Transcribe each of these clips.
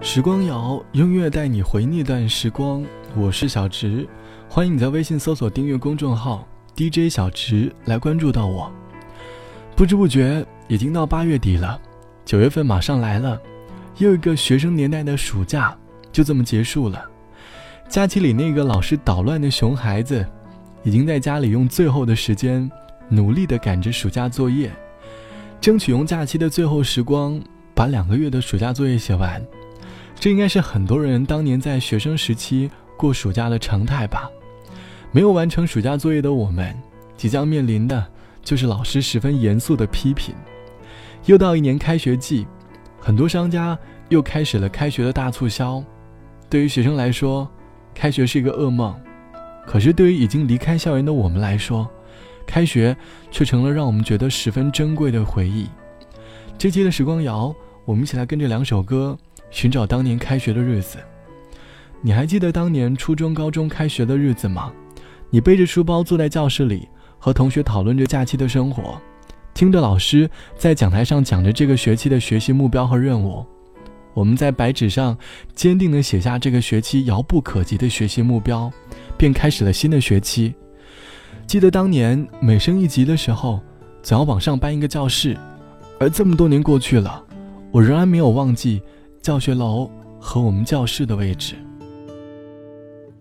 时光谣，音乐带你回那段时光。我是小直，欢迎你在微信搜索订阅公众号 DJ 小直来关注到我。不知不觉已经到八月底了，九月份马上来了，又一个学生年代的暑假就这么结束了。假期里那个老是捣乱的熊孩子，已经在家里用最后的时间努力地赶着暑假作业，争取用假期的最后时光把两个月的暑假作业写完。这应该是很多人当年在学生时期过暑假的常态吧。没有完成暑假作业的我们，即将面临的就是老师十分严肃的批评。又到一年开学季，很多商家又开始了开学的大促销。对于学生来说，开学是一个噩梦；可是对于已经离开校园的我们来说，开学却成了让我们觉得十分珍贵的回忆。这期的时光谣，我们一起来跟着两首歌。寻找当年开学的日子，你还记得当年初中、高中开学的日子吗？你背着书包坐在教室里，和同学讨论着假期的生活，听着老师在讲台上讲着这个学期的学习目标和任务。我们在白纸上坚定地写下这个学期遥不可及的学习目标，便开始了新的学期。记得当年每升一级的时候，总要往上搬一个教室，而这么多年过去了，我仍然没有忘记。教学楼和我们教室的位置。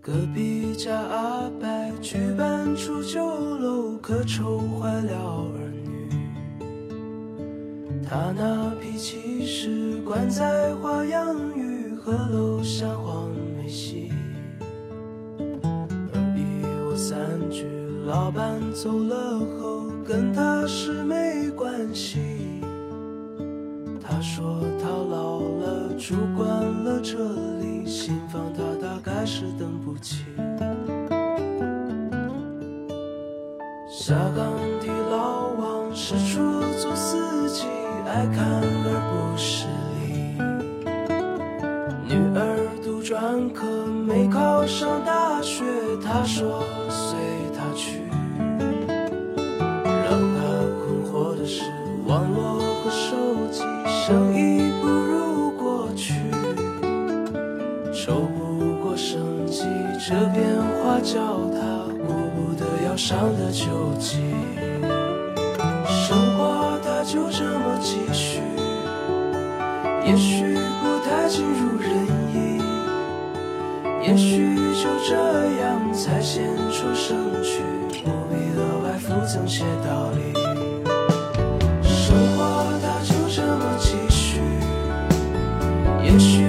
隔壁家阿伯举办出酒楼，可愁坏了儿女。他那脾气是惯在花样鱼和楼下黄梅戏。而一我三句，老板走了后，跟他是没关系。他说他老了，住惯了这里，新房他大概是等不起。下岗的老王是出租司机，爱看而不是理。女儿读专科没考上大学，他说随他去。让他困惑的是网络和手这变化叫他顾不得要上的九级。生活它就这么继续，也许不太尽如人意，也许就这样才显出生趣，不必额外附赠些道理。生活它就这么继续也许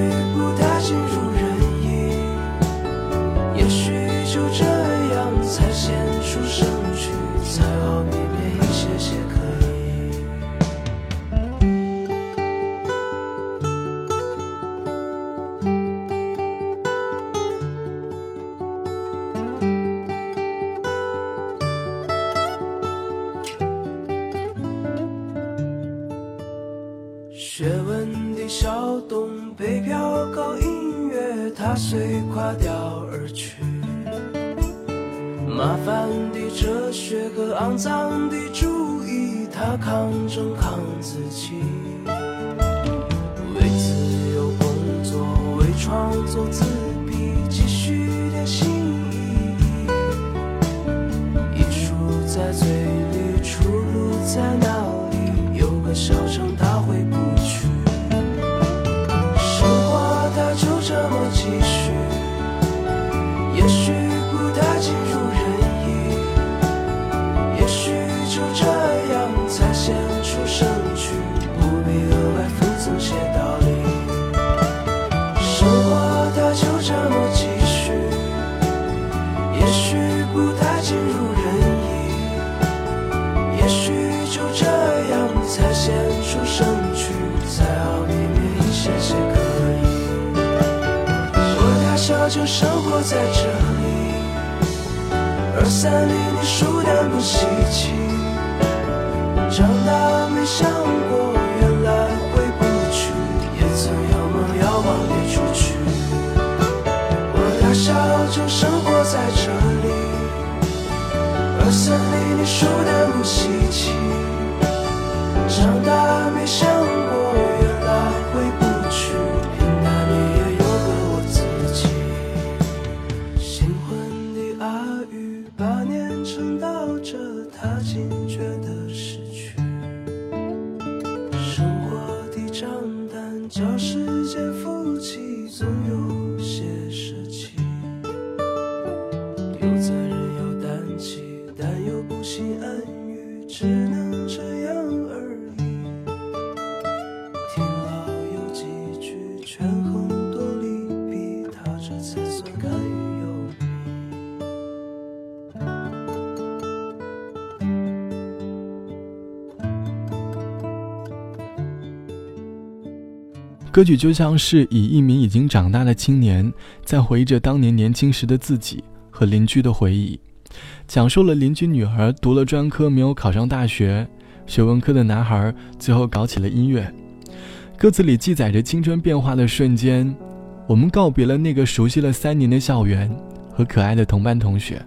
到东。北漂高音乐，他随垮掉而去。麻烦的哲学和肮脏的主义，他抗争抗自己。为自由工作，为创作自生活在这里，二三里你书单不稀奇。长大没想过原来回不去，也曾有梦要往别处去。我大小就生活在这里，二三里你书单不稀奇。所有歌曲就像是以一名已经长大的青年，在回忆着当年年轻时的自己和邻居的回忆，讲述了邻居女孩读了专科没有考上大学，学文科的男孩最后搞起了音乐。歌词里记载着青春变化的瞬间，我们告别了那个熟悉了三年的校园和可爱的同班同学，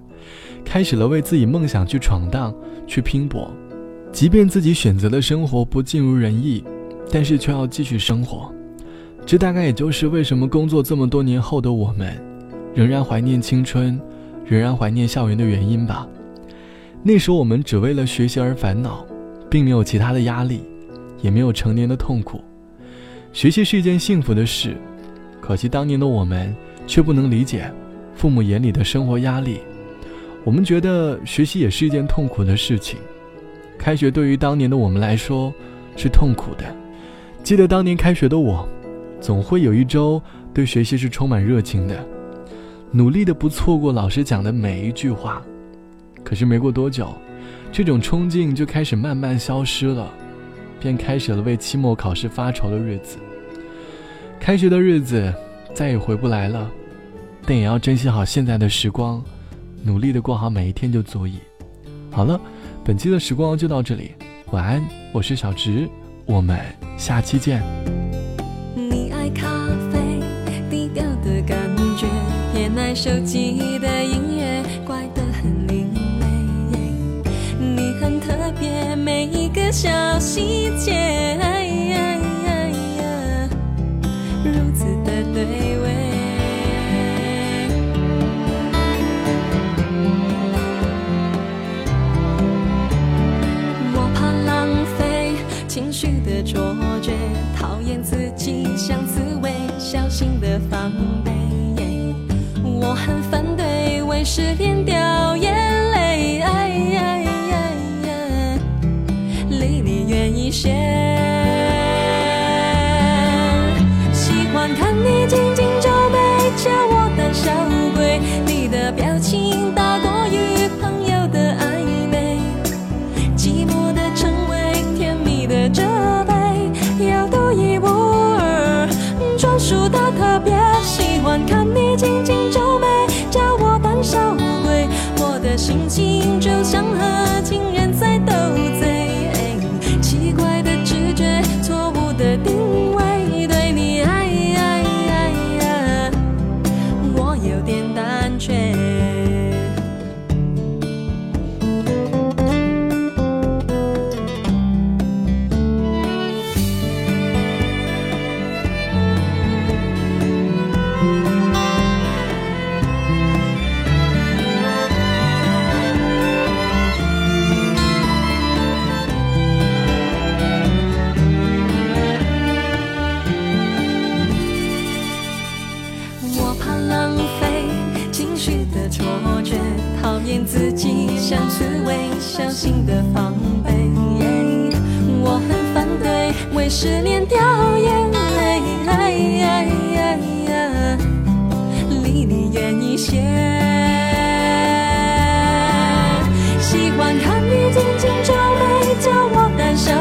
开始了为自己梦想去闯荡、去拼搏。即便自己选择的生活不尽如人意，但是却要继续生活。这大概也就是为什么工作这么多年后的我们，仍然怀念青春，仍然怀念校园的原因吧。那时我们只为了学习而烦恼，并没有其他的压力，也没有成年的痛苦。学习是一件幸福的事，可惜当年的我们却不能理解父母眼里的生活压力。我们觉得学习也是一件痛苦的事情。开学对于当年的我们来说是痛苦的。记得当年开学的我。总会有一周对学习是充满热情的，努力的不错过老师讲的每一句话。可是没过多久，这种冲劲就开始慢慢消失了，便开始了为期末考试发愁的日子。开学的日子再也回不来了，但也要珍惜好现在的时光，努力的过好每一天就足矣。好了，本期的时光就到这里，晚安，我是小直，我们下期见。手机的音乐怪得很另类，你很特别，每一个小细节，如此的对味。我怕浪费情绪的错觉，讨厌自己像刺猬，小心的防备。我很反对为失恋掉眼失恋掉眼泪，离你远一些。喜欢看你紧紧皱眉，叫我胆小